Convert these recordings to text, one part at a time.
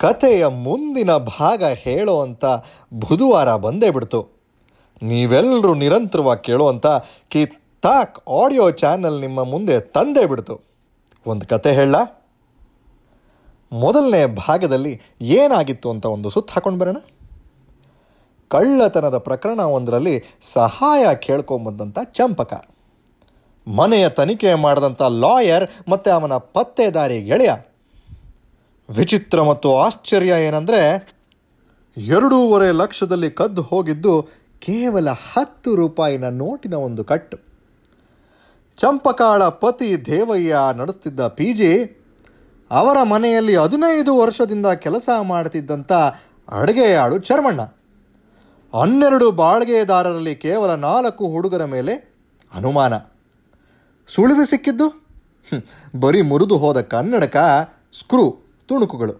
ಕಥೆಯ ಮುಂದಿನ ಭಾಗ ಹೇಳೋವಂಥ ಬುಧವಾರ ಬಂದೇ ಬಿಡ್ತು. ನೀವೆಲ್ಲರೂ ನಿರಂತರವಾಗಿ ಕೇಳುವಂಥ ತಾಕ್ ಆಡಿಯೋ ಚಾನಲ್ ನಿಮ್ಮ ಮುಂದೆ ತಂದೇ ಬಿಡ್ತು. ಒಂದು ಕತೆ ಹೇಳ. ಮೊದಲನೇ ಭಾಗದಲ್ಲಿ ಏನಾಗಿತ್ತು ಅಂತ ಒಂದು ಸುತ್ತ ಹಾಕೊಂಡು ಬರೋಣ. ಕಳ್ಳತನದ ಪ್ರಕರಣ ಒಂದರಲ್ಲಿ ಸಹಾಯ ಕೇಳ್ಕೊಂಬಂದಂಥ ಚಂಪಕ. ಮನೆಯ ತನಿಖೆ ಮಾಡಿದಂಥ ಲಾಯರ್ ಮತ್ತು ಅವನ ಪತ್ತೆದಾರಿ ಗೆಳೆಯ. ವಿಚಿತ್ರ ಮತ್ತು ಆಶ್ಚರ್ಯ ಏನಂದರೆ, ಎರಡೂವರೆ ಲಕ್ಷದಲ್ಲಿ ಕದ್ದು ಹೋಗಿದ್ದು ಕೇವಲ ಹತ್ತು ರೂಪಾಯಿನ ನೋಟಿನ ಒಂದು ಕಟ್ಟು. ಚಂಪಕಾಳ ಪತಿ ದೇವಯ್ಯ ನಡೆಸ್ತಿದ್ದ ಪಿ ಜಿ ಅವರ ಮನೆಯಲ್ಲಿ ಹದಿನೈದು ವರ್ಷದಿಂದ ಕೆಲಸ ಮಾಡ್ತಿದ್ದಂಥ ಅಡುಗೆಯಾಳು ಚರ್ಮಣ್ಣ ಹನ್ನೆರಡು ಬಾಳ್ಗೆದಾರರಲ್ಲಿ ಕೇವಲ ನಾಲ್ಕು ಹುಡುಗರ ಮೇಲೆ ಅನುಮಾನ. ಸುಳಿವು ಸಿಕ್ಕಿದ್ದು? ಬರೀ ಮುರಿದು ಹೋದ ಕನ್ನಡಕ ಸ್ಕ್ರೂ. ತುಣುಕುಗಳು.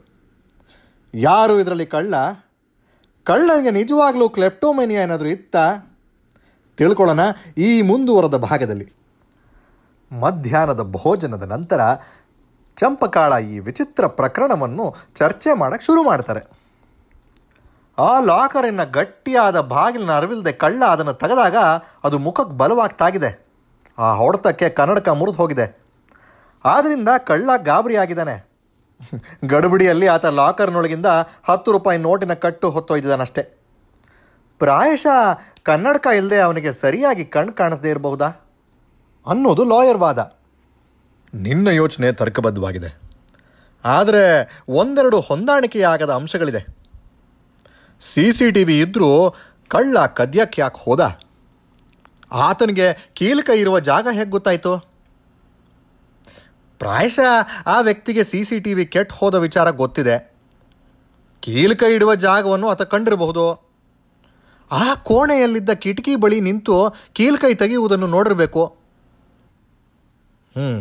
ಯಾರು ಇದರಲ್ಲಿ ಕಳ್ಳ? ಕಳ್ಳನಿಗೆ ನಿಜವಾಗ್ಲೂ ಕ್ಲೆಪ್ಟೋಮೆನಿಯಾ ಏನಾದರೂ ಇತ್ತಾ? ತಿಳ್ಕೊಳ್ಳೋಣ ಈ ಮುಂದುವರೆದ ಭಾಗದಲ್ಲಿ. ಮಧ್ಯಾಹ್ನದ ಭೋಜನದ ನಂತರ ಚಂಪಕಾಳ ಈ ವಿಚಿತ್ರ ಪ್ರಕರಣವನ್ನು ಚರ್ಚೆ ಮಾಡಕ್ಕೆ ಶುರು ಮಾಡ್ತಾರೆ. ಆ ಲಾಕರಿನ ಗಟ್ಟಿಯಾದ ಬಾಗಿಲಿನ ಅರಿವಿಲ್ಲದೆ ಕಳ್ಳ ಅದನ್ನು ತೆಗೆದಾಗ ಅದು ಮುಖಕ್ಕೆ ಬಲವಾಗಿ ತಾಗಿದೆ ಆ ಹೊಡೆತಕ್ಕೆ ಕನ್ನಡಕ ಮುರಿದು ಹೋಗಿದೆ. ಆದ್ದರಿಂದ ಕಳ್ಳ ಗಾಬರಿಯಾಗಿದ್ದಾನೆ. ಗಡುಬಿಡಿಯಲ್ಲಿ ಆತ ಲಾಕರ್ನೊಳಗಿಂದ ಹತ್ತು ರೂಪಾಯಿ ನೋಟಿನ ಕಟ್ಟು ಹೊತ್ತೊಯ್ದಿದ್ದಾನಷ್ಟೇ ಪ್ರಾಯಶಃ ಕನ್ನಡಕ ಇಲ್ಲದೆ ಅವನಿಗೆ ಸರಿಯಾಗಿ ಕಣ್ಣು ಕಾಣಿಸದೇ ಇರಬಹುದಾ? ಅನ್ನೋದು ಲಾಯರ್ ವಾದ. ನಿನ್ನ ಯೋಚನೆ ತರ್ಕಬದ್ಧವಾಗಿದೆ. ಆದರೆ ಒಂದೆರಡು ಹೊಂದಾಣಿಕೆಯಾಗದ ಅಂಶಗಳಿದೆ. ಸಿ ಸಿ ಟಿ ವಿ ಇದ್ದರೂ ಕಳ್ಳ ಕದ್ಯಕ್ಕೆ ಯಾಕೆ ಹೋದ? ಆತನಿಗೆ ಕೀಲಕ ಇರುವ ಜಾಗ ಹೇಗೆ ಗೊತ್ತಾಯಿತು? ಪ್ರಾಯಶಃ ಆ ವ್ಯಕ್ತಿಗೆ ಸಿ ಸಿ ಟಿ ವಿ ಕೆಟ್ಟು ಹೋದ ವಿಚಾರ ಗೊತ್ತಿದೆ. ಕೀಲ್ಕೈ ಇಡುವ ಜಾಗವನ್ನು ಆತ ಕಂಡಿರಬಹುದು. ಆ ಕೋಣೆಯಲ್ಲಿದ್ದ ಕಿಟಕಿ ಬಳಿ ನಿಂತು ಕೀಲ್ಕೈ ತೆಗೆಯುವುದನ್ನು ನೋಡಿರಬೇಕು. ಹ್ಞೂ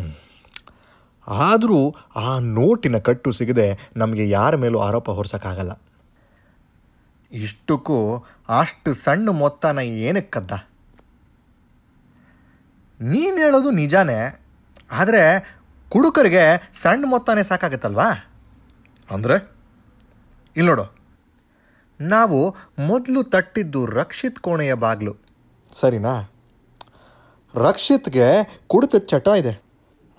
ಆದರೂ ಆ ನೋಟಿನ ಕಟ್ಟು ಸಿಗದೆ ನಮಗೆ ಯಾರ ಮೇಲೂ ಆರೋಪ ಹೊರಿಸೋಕ್ಕಾಗಲ್ಲ. ಇಷ್ಟಕ್ಕೂ ಅಷ್ಟು ಸಣ್ಣ ಮೊತ್ತನ ಏನಕ್ಕೆ ಕದ್ದ ನೀನು ಹೇಳೋದು ನಿಜಾನೇ, ಆದರೆ ಕುಡುಕರಿಗೆ ಸಣ್ಣ ಮೊತ್ತನೇ ಸಾಕಾಗತ್ತಲ್ವಾ? ಅಂದರೆ? ಇಲ್ಲಿ ನೋಡು. ನಾವು ಮೊದಲು ತಟ್ಟಿದ್ದು ರಕ್ಷಿತ್ ಕೋಣೆಯ ಬಾಗಿಲು. ಸರಿನಾ? ರಕ್ಷಿತ್ಗೆ ಕುಡಿತ ಚಟ ಇದೆ.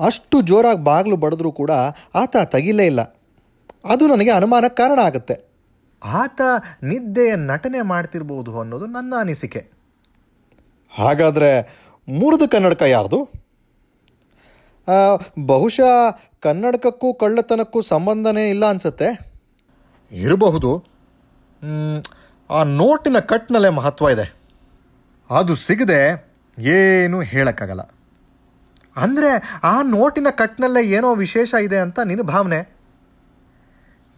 ಅಷ್ಟು ಜೋರಾಗಿ ಬಾಗಿಲು ಬಡಿದ್ರೂ ಕೂಡ ಆತ ತೆಗಿಲೇ ಇಲ್ಲ. ಅದು ನನಗೆ ಅನುಮಾನಕ್ಕೆ ಕಾರಣ ಆಗುತ್ತೆ. ಆತ ನಿದ್ದೆಯ ನಟನೆ ಮಾಡ್ತಿರ್ಬೋದು ಅನ್ನೋದು ನನ್ನ ಅನಿಸಿಕೆ. ಹಾಗಾದರೆ ಮುರಿದು ಕನ್ನಡಕ ಯಾರ್ದು? ಬಹುಶಃ ಕನ್ನಡಕಕ್ಕೂ ಕಳ್ಳತನಕ್ಕೂ ಸಂಬಂಧನೇ ಇಲ್ಲ ಅನ್ಸುತ್ತೆ? ಇರಬಹುದು. ಆ ನೋಟಿನ ಕಟ್ನಲ್ಲೇ ಮಹತ್ವ ಇದೆ. ಅದು ಸಿಗದೆ ಏನೂ ಹೇಳೋಕ್ಕಾಗಲ್ಲ. ಅಂದರೆ ಆ ನೋಟಿನ ಕಟ್ನಲ್ಲೇ ಏನೋ ವಿಶೇಷ ಇದೆ ಅಂತ ನಿನ್ನ ಭಾವನೆ?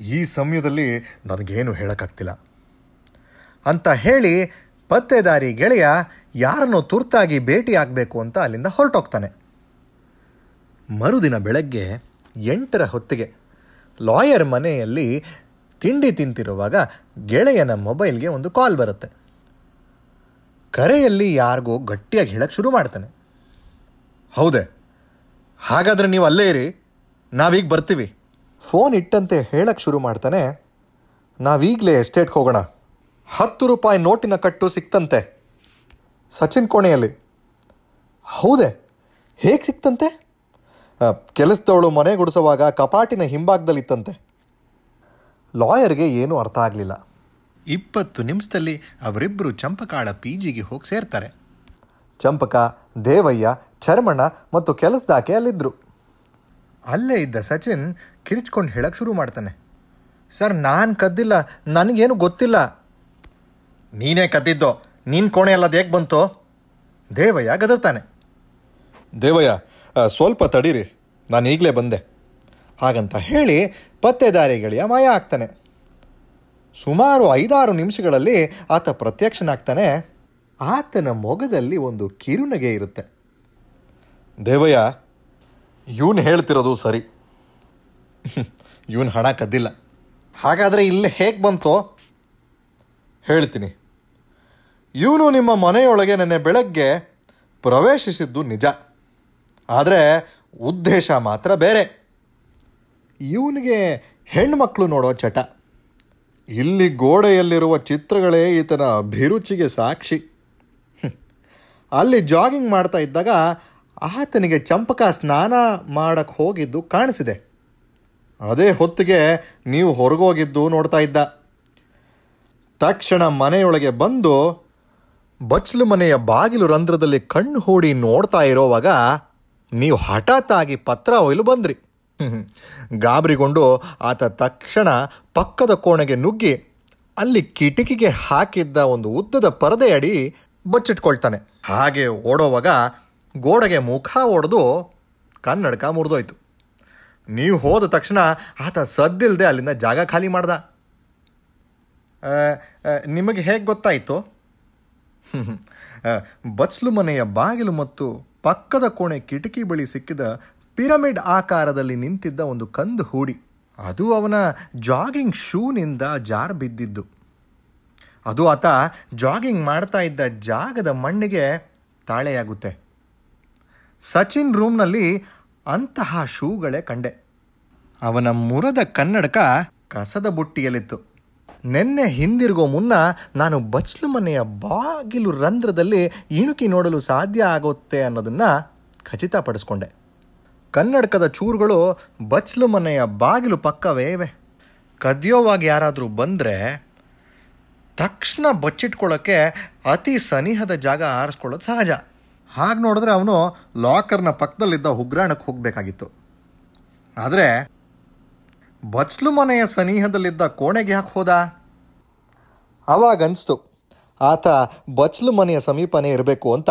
ಈ ಸಮಯದಲ್ಲಿ ನನಗೇನು ಹೇಳೋಕ್ಕಾಗ್ತಿಲ್ಲ. ಅಂತ ಹೇಳಿ ಪತ್ತೆದಾರಿ ಗೆಳೆಯ ಯಾರನ್ನೋ ತುರ್ತಾಗಿ ಭೇಟಿ ಆಗಬೇಕು ಅಂತ ಅಲ್ಲಿಂದ ಹೊರಟೋಗ್ತಾನೆ. ಮರುದಿನ ಬೆಳಗ್ಗೆ ಎಂಟರ ಹೊತ್ತಿಗೆ ಲಾಯರ್ ಮನೆಯಲ್ಲಿ ತಿಂಡಿ ತಿಂತಿರುವಾಗ ಗೆಳೆಯನ ಮೊಬೈಲ್ಗೆ ಒಂದು ಕಾಲ್ ಬರುತ್ತೆ. ಕರೆಯಲ್ಲಿ ಯಾರಿಗೋ ಗಟ್ಟಿಯಾಗಿ ಹೇಳಕ್ಕೆ ಶುರು ಮಾಡ್ತಾನೆ. ಹೌದೇ, ಹಾಗಾದರೆ ನೀವು ಅಲ್ಲೇ ಇರಿ, ನಾವೀಗ ಬರ್ತೀವಿ. ಫೋನ್ ಇಟ್ಟಂತೆ ಹೇಳಕ್ಕೆ ಶುರು ಮಾಡ್ತಾನೆ, ನಾವೀಗಲೇ ಎಸ್ಟೇಟ್ಗೆ ಹೋಗೋಣ. ಹತ್ತು ರೂಪಾಯಿ ನೋಟಿನ ಕಟ್ಟು ಸಿಕ್ತಂತೆ. ಸಚಿನ್ ಕೋಣೆಯಲ್ಲಿ. ಹೌದೇ, ಹೇಗೆ ಸಿಕ್ತಂತೆ? ಕೆಲಸದವಳು ಮನೆ ಗುಡಿಸುವಾಗ ಕಪಾಟಿನ ಹಿಂಭಾಗದಲ್ಲಿತ್ತಂತೆ. ಲಾಯರ್ಗೆ ಏನೂ ಅರ್ಥ ಆಗಲಿಲ್ಲ. ಇಪ್ಪತ್ತು ನಿಮಿಷದಲ್ಲಿ ಅವರಿಬ್ಬರು ಚಂಪಕಾಳ ಪಿ ಜಿಗೆ ಹೋಗಿ ಸೇರ್ತಾರೆ. ಚಂಪಕ ದೇವಯ್ಯ ಚರ್ಮಣ ಮತ್ತು ಕೆಲಸದಾಕೆ ಅಲ್ಲಿದ್ದರು ಅಲ್ಲೇ ಇದ್ದ ಸಚಿನ್ ಕಿರಿಚ್ಕೊಂಡು ಹೇಳಕ್ಕೆ ಶುರು ಮಾಡ್ತಾನೆ. ಸರ್ ನಾನು ಕದ್ದಿಲ್ಲ. ನನಗೇನು ಗೊತ್ತಿಲ್ಲ. ನೀನೇ ಕದ್ದಿದ್ದೋ? ನಿನ್ನ ಕೋಣೆ ಅಲ್ಲದು ಹೇಗೆ ಬಂತು? ದೇವಯ್ಯ ಗದರ್ತಾನೆ. ದೇವಯ್ಯ ಸ್ವಲ್ಪ ತಡೀರಿ. ನಾನು ಈಗಲೇ ಬಂದೆ. ಹಾಗಂತ ಹೇಳಿ ಪತ್ತೆದಾರಿ ಗೆಳೆಯ ಮಾಯ ಆಗ್ತಾನೆ. ಸುಮಾರು ಐದಾರು ನಿಮಿಷಗಳಲ್ಲಿ ಆತ ಪ್ರತ್ಯಕ್ಷನಾಗ್ತಾನೆ. ಆತನ ಮೊಗದಲ್ಲಿ ಒಂದು ಕಿರುನಗೆ ಇರುತ್ತೆ. ದೇವಯ್ಯ, ಇವನು ಹೇಳ್ತಿರೋದು ಸರಿ. ಇವನು ಹಣ ಕದ್ದಿಲ್ಲ. ಹಾಗಾದರೆ ಇಲ್ಲಿ ಹೇಗೆ ಬಂತೋ? ಹೇಳ್ತೀನಿ. ಇವನು ನಿಮ್ಮ ಮನೆಯೊಳಗೆ ನೆನ್ನೆ ಬೆಳಗ್ಗೆ ಪ್ರವೇಶಿಸಿದ್ದು ನಿಜ. ಆದರೆ ಉದ್ದೇಶ ಮಾತ್ರ ಬೇರೆ. ಇವನಿಗೆ ಹೆಣ್ಮಕ್ಳು ನೋಡೋ ಚಟ. ಇಲ್ಲಿ ಗೋಡೆಯಲ್ಲಿರುವ ಚಿತ್ರಗಳೇ ಈತನ ಅಭಿರುಚಿಗೆ ಸಾಕ್ಷಿ. ಅಲ್ಲಿ ಜಾಗಿಂಗ್ ಮಾಡ್ತಾ ಇದ್ದಾಗ ಆತನಿಗೆ ಚಂಪಕ ಸ್ನಾನ ಮಾಡಕ್ಕೆ ಹೋಗಿದ್ದು ಕಾಣಿಸಿದೆ. ಅದೇ ಹೊತ್ತಿಗೆ ನೀವು ಹೊರಗೋಗಿದ್ದು ನೋಡ್ತಾ ಇದ್ದ. ತಕ್ಷಣ ಮನೆಯೊಳಗೆ ಬಂದು ಬಚ್ಚಲು ಮನೆಯ ಬಾಗಿಲು ರಂಧ್ರದಲ್ಲಿ ಕಣ್ಣು ಹೂಡಿ ನೋಡ್ತಾ ಇರೋವಾಗ ನೀವು ಹಠಾತ್ ಆಗಿ ಪತ್ರ ಒಯ್ಲು ಬಂದ್ರಿ. ಗಾಬರಿಗೊಂಡು ಆತ ತಕ್ಷಣ ಪಕ್ಕದ ಕೋಣೆಗೆ ನುಗ್ಗಿ ಅಲ್ಲಿ ಕಿಟಕಿಗೆ ಹಾಕಿದ್ದ ಒಂದು ಉದ್ದದ ಪರದೆ ಅಡಿ ಬಚ್ಚಿಟ್ಕೊಳ್ತಾನೆ. ಹಾಗೆ ಓಡೋವಾಗ ಗೋಡೆಗೆ ಮುಖ ಒಡೆದು ಕನ್ನಡಕ ಮುರಿದೋಯ್ತು. ನೀವು ಹೋದ ತಕ್ಷಣ ಆತ ಸದ್ದಿಲ್ಲದೆ ಅಲ್ಲಿಂದ ಜಾಗ ಖಾಲಿ ಮಾಡ್ದ. ನಿಮಗೆ ಹೇಗೆ ಗೊತ್ತಾಯಿತು? ಬಚ್ಲು ಮನೆಯ ಬಾಗಿಲು ಮತ್ತು ಪಕ್ಕದ ಕೋಣೆ ಕಿಟಕಿ ಬಳಿ ಸಿಕ್ಕಿದ ಪಿರಮಿಡ್ ಆಕಾರದಲ್ಲಿ ನಿಂತಿದ್ದ ಒಂದು ಕಂದು ಹೂಡಿ. ಅದು ಅವನ ಜಾಗಿಂಗ್ ಶೂನಿಂದ ಜಾರ್ ಬಿದ್ದಿದ್ದು. ಅದು ಆತ ಜಾಗಿಂಗ್ ಮಾಡ್ತಾ ಇದ್ದ ಜಾಗದ ಮಣ್ಣಿಗೆ ತಾಳೆಯಾಗುತ್ತೆ. ಸಚಿನ್ ರೂಮ್ನಲ್ಲಿ ಅಂತಹ ಶೂಗಳೇ ಕಂಡೆ. ಅವನ ಮುರದ ಕನ್ನಡಕ ಕಸದ ಬುಟ್ಟಿಯಲ್ಲಿತ್ತು. ನಿನ್ನೆ ಹಿಂದಿರುಗೋ ಮುನ್ನ ನಾನು ಬಚ್ಲು ಮನೆಯ ಬಾಗಿಲು ರಂಧ್ರದಲ್ಲಿ ಇಣುಕಿ ನೋಡಲು ಸಾಧ್ಯ ಆಗುತ್ತೆ ಅನ್ನೋದನ್ನು ಖಚಿತಪಡಿಸ್ಕೊಂಡೆ. ಕನ್ನಡಕದ ಚೂರುಗಳು ಬಚ್ಲು ಮನೆಯ ಬಾಗಿಲು ಪಕ್ಕವೇ ಇವೆ. ಕದಿಯೋವಾಗ ಯಾರಾದರೂ ಬಂದರೆ ತಕ್ಷಣ ಬಚ್ಚಿಟ್ಕೊಳ್ಳೋಕ್ಕೆ ಅತಿ ಸನಿಹದ ಜಾಗ ಆರಿಸ್ಕೊಳ್ಳೋದು ಸಹಜ. ಹಾಗೆ ನೋಡಿದ್ರೆ ಅವನು ಲಾಕರ್ನ ಪಕ್ಕದಲ್ಲಿದ್ದ ಉಗ್ರಾಣಕ್ಕೆ ಹೋಗಬೇಕಾಗಿತ್ತು. ಆದರೆ ಬಚ್ಲು ಮನೆಯ ಸನಿಹದಲ್ಲಿದ್ದ ಕೋಣೆಗೆ ಯಾಕೆ ಹೋದ? ಅವಾಗ ಅನಿಸ್ತು ಆತ ಬಚ್ಲು ಮನೆಯ ಸಮೀಪನೇ ಇರಬೇಕು ಅಂತ.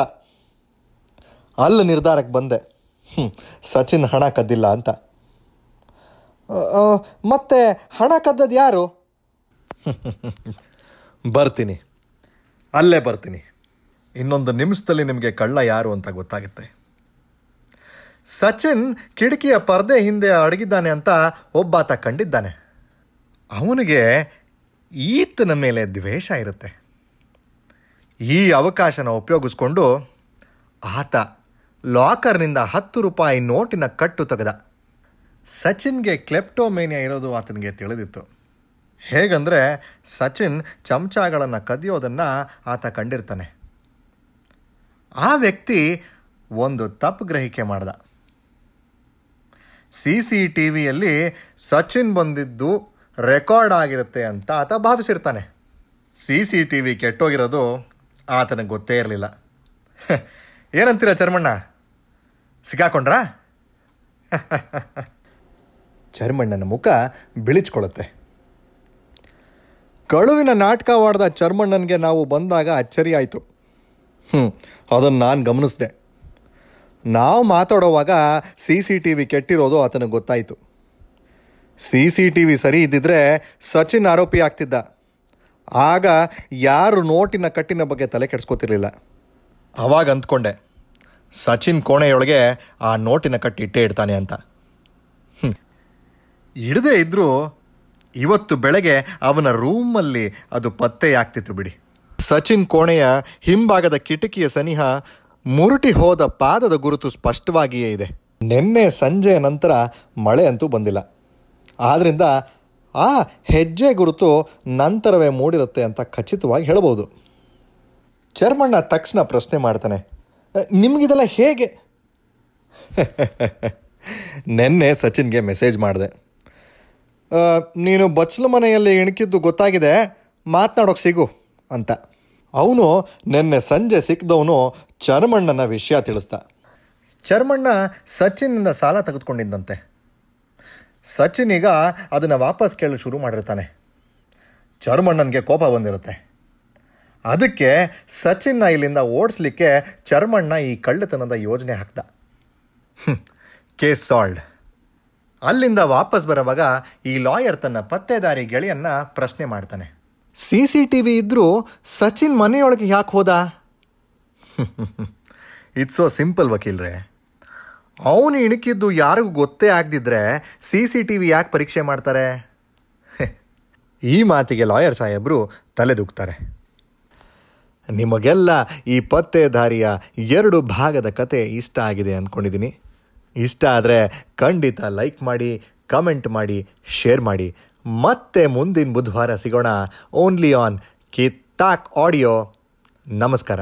ಅಲ್ಲಿ ನಿರ್ಧಾರಕ್ಕೆ ಬಂದೆ. ಸಚಿನ್ ಹಣ ಕದ್ದಿಲ್ಲ ಅಂತ. ಮತ್ತೆ ಹಣ ಕದ್ದದ್ದು ಯಾರು? ಬರ್ತೀನಿ. ಅಲ್ಲೇ ಬರ್ತೀನಿ. ಇನ್ನೊಂದು ನಿಮಿಷದಲ್ಲಿ ನಿಮಗೆ ಕಳ್ಳ ಯಾರು ಅಂತ ಗೊತ್ತಾಗುತ್ತೆ. ಸಚಿನ್ ಕಿಟಕಿಯ ಪರದೆ ಹಿಂದೆ ಅಡಗಿದ್ದಾನೆ ಅಂತ ಒಬ್ಬಾತ ಕಂಡಿದ್ದಾನೆ. ಅವನಿಗೆ ಈತನ ಮೇಲೆ ದ್ವೇಷ ಇರುತ್ತೆ. ಈ ಅವಕಾಶನ ಉಪಯೋಗಿಸ್ಕೊಂಡು ಆತ ಲಾಕರ್ನಿಂದ ಹತ್ತು ರೂಪಾಯಿ ನೋಟಿನ ಕಟ್ಟು ತೆಗೆದ. ಸಚಿನ್ಗೆ ಕ್ಲೆಪ್ಟೋಮೇನಿಯಾ ಇರೋದು ಆತನಿಗೆ ತಿಳಿದಿತ್ತು. ಹೇಗಂದರೆ ಸಚಿನ್ ಚಮಚಗಳನ್ನು ಕದಿಯೋದನ್ನು ಆತ ಕಂಡಿರ್ತಾನೆ. ಆ ವ್ಯಕ್ತಿ ಒಂದು ತಪ್ಪು ಗ್ರಹಿಕೆ ಮಾಡ್ದ. ಸಿ ಸಿ ಟಿ ವಿಯಲ್ಲಿ ಸಚಿನ್ ಬಂದಿದ್ದು ರೆಕಾರ್ಡ್ ಆಗಿರುತ್ತೆ ಅಂತ ಆತ ಭಾವಿಸಿರ್ತಾನೆ. ಸಿ ಸಿ ಟಿ ವಿ ಕೆಟ್ಟೋಗಿರೋದು ಆತನಿಗೆ ಗೊತ್ತೇ ಇರಲಿಲ್ಲ. ಏನಂತೀರ ಚರ್ಮಣ್ಣ? ಸಿಕ್ಕಾಕೊಂಡ್ರಾ? ಚರ್ಮಣ್ಣನ ಮುಖ ಬಿಳಿಚ್ಕೊಳ್ಳುತ್ತೆ. ಕಳುವಿನ ನಾಟಕವಾಡ್ದ ಚರ್ಮಣ್ಣನಿಗೆ ನಾವು ಬಂದಾಗ ಅಚ್ಚರಿ ಆಯಿತು ಹ್ಞೂ ಅದನ್ನು ನಾನು ಗಮನಿಸಿದೆ. ನಾವು ಮಾತಾಡೋವಾಗ ಸಿ ಸಿ ಟಿ ವಿ ಕೆಟ್ಟಿರೋದು ಆತನಿಗೆ ಗೊತ್ತಾಯಿತು. ಸಿ ಸಿ ಟಿ ವಿ ಸರಿ ಇದ್ದಿದ್ರೆ ಸಚಿನ್ ಆರೋಪಿ ಆಗ್ತಿದ್ದ. ಆಗ ಯಾರು ನೋಟಿನ ಕಟ್ಟಿನ ಬಗ್ಗೆ ತಲೆ ಕೆಡಿಸ್ಕೋತಿರ್ಲಿಲ್ಲ. ಅವಾಗ ಅಂದ್ಕೊಂಡೆ, ಸಚಿನ್ ಕೋಣೆಯೊಳಗೆ ಆ ನೋಟಿನ ಕಟ್ಟಿ ಇಟ್ಟೇ ಇಡ್ತಾನೆ ಅಂತ. ಹಿಡದೇ ಇಡದೇ ಇದ್ರೂ ಇವತ್ತು ಬೆಳಗ್ಗೆ ಅವನ ರೂಮಲ್ಲಿ ಅದು ಪತ್ತೆಯಾಗ್ತಿತ್ತು ಬಿಡಿ. ಸಚಿನ್ ಕೋಣೆಯ ಹಿಂಭಾಗದ ಕಿಟಕಿಯ ಸನಿಹ ಮುರುಟಿ ಹೋದ ಪಾದದ ಗುರುತು ಸ್ಪಷ್ಟವಾಗಿಯೇ ಇದೆ. ನಿನ್ನೆ ಸಂಜೆಯ ನಂತರ ಮಳೆ ಅಂತೂ ಬಂದಿಲ್ಲ. ಆದ್ದರಿಂದ ಆ ಹೆಜ್ಜೆ ಗುರುತು ನಂತರವೇ ಮೂಡಿರುತ್ತೆ ಅಂತ ಖಚಿತವಾಗಿ ಹೇಳ್ಬೋದು ಚರ್ಮಣ್ಣ ತಕ್ಷಣ ಪ್ರಶ್ನೆ ಮಾಡ್ತಾನೆ, ನಿಮಗಿದೆಲ್ಲ ಹೇಗೆ? ನೆನ್ನೆ ಸಚಿನ್ಗೆ ಮೆಸೇಜ್ ಮಾಡಿದೆ ನೀನು ಬಚ್ಚಲು ಮನೆಯಲ್ಲಿ ಇಣಕಿದ್ದು ಗೊತ್ತಾಗಿದೆ, ಮಾತನಾಡೋಕೆ ಸಿಗು ಅಂತ. ಅವನು ನಿನ್ನೆ ಸಂಜೆ ಸಿಕ್ಕದವನು ಚರ್ಮಣ್ಣನ ವಿಷಯ ತಿಳಿಸ್ದ. ಚರ್ಮಣ್ಣ ಸಚಿನ್ನಿಂದ ಸಾಲ ತೆಗೆದುಕೊಂಡಿದ್ದಂತೆ. ಸಚಿನ್ ಈಗ ಅದನ್ನು ವಾಪಸ್ ಕೇಳಲು ಶುರು ಮಾಡಿರ್ತಾನೆ. ಚರ್ಮಣ್ಣನಿಗೆ ಕೋಪ ಬಂದಿರುತ್ತೆ. ಅದಕ್ಕೆ ಸಚಿನ್ನ ಇಲ್ಲಿಂದ ಓಡಿಸ್ಲಿಕ್ಕೆ ಚರ್ಮಣ್ಣ ಈ ಕಳ್ಳತನದ ಯೋಜನೆ ಹಾಕ್ದ. Case solved. ಅಲ್ಲಿಂದ ವಾಪಸ್ ಬರುವಾಗ ಈ ಲಾಯರ್ ತನ್ನ ಪತ್ತೆದಾರಿ ಗೆಳೆಯನ್ನು ಪ್ರಶ್ನೆ ಮಾಡ್ತಾನೆ. ಸಿ ಸಿ ಟಿ ವಿ ಇದ್ದರೂ ಸಚಿನ್ ಮನೆಯೊಳಗೆ ಯಾಕೆ ಹೋದ? ಇಟ್ಸ್ ಸೋ ಸಿಂಪಲ್ ವಕೀಲ್ರೆ. ಅವನು ಇಣುಕಿದ್ದು ಯಾರಿಗೂ ಗೊತ್ತೇ ಆಗದಿದ್ರೆ ಸಿ ಸಿ ಟಿ ವಿ ಯಾಕೆ ಪರೀಕ್ಷೆ ಮಾಡ್ತಾರೆ? ಈ ಮಾತಿಗೆ ಲಾಯರ್ ಸಾಹೇಬರು ತಲೆದೂಗ್ತಾರೆ. ನಿಮಗೆಲ್ಲ ಈ ಪತ್ತೆದಾರಿಯ ಎರಡು ಭಾಗದ ಕತೆ ಇಷ್ಟ ಆಗಿದೆ ಅಂದ್ಕೊಂಡಿದ್ದೀನಿ ಇಷ್ಟ ಆದರೆ ಖಂಡಿತ ಲೈಕ್ ಮಾಡಿ, ಕಮೆಂಟ್ ಮಾಡಿ, ಶೇರ್ ಮಾಡಿ. ಮತ್ತೆ ಮುಂದಿನ ಬುಧವಾರ ಸಿಗೋಣ. ಓನ್ಲಿ ಆನ್ ಕಿತ್ತಾಕ್ ಆಡಿಯೋ ನಮಸ್ಕಾರ.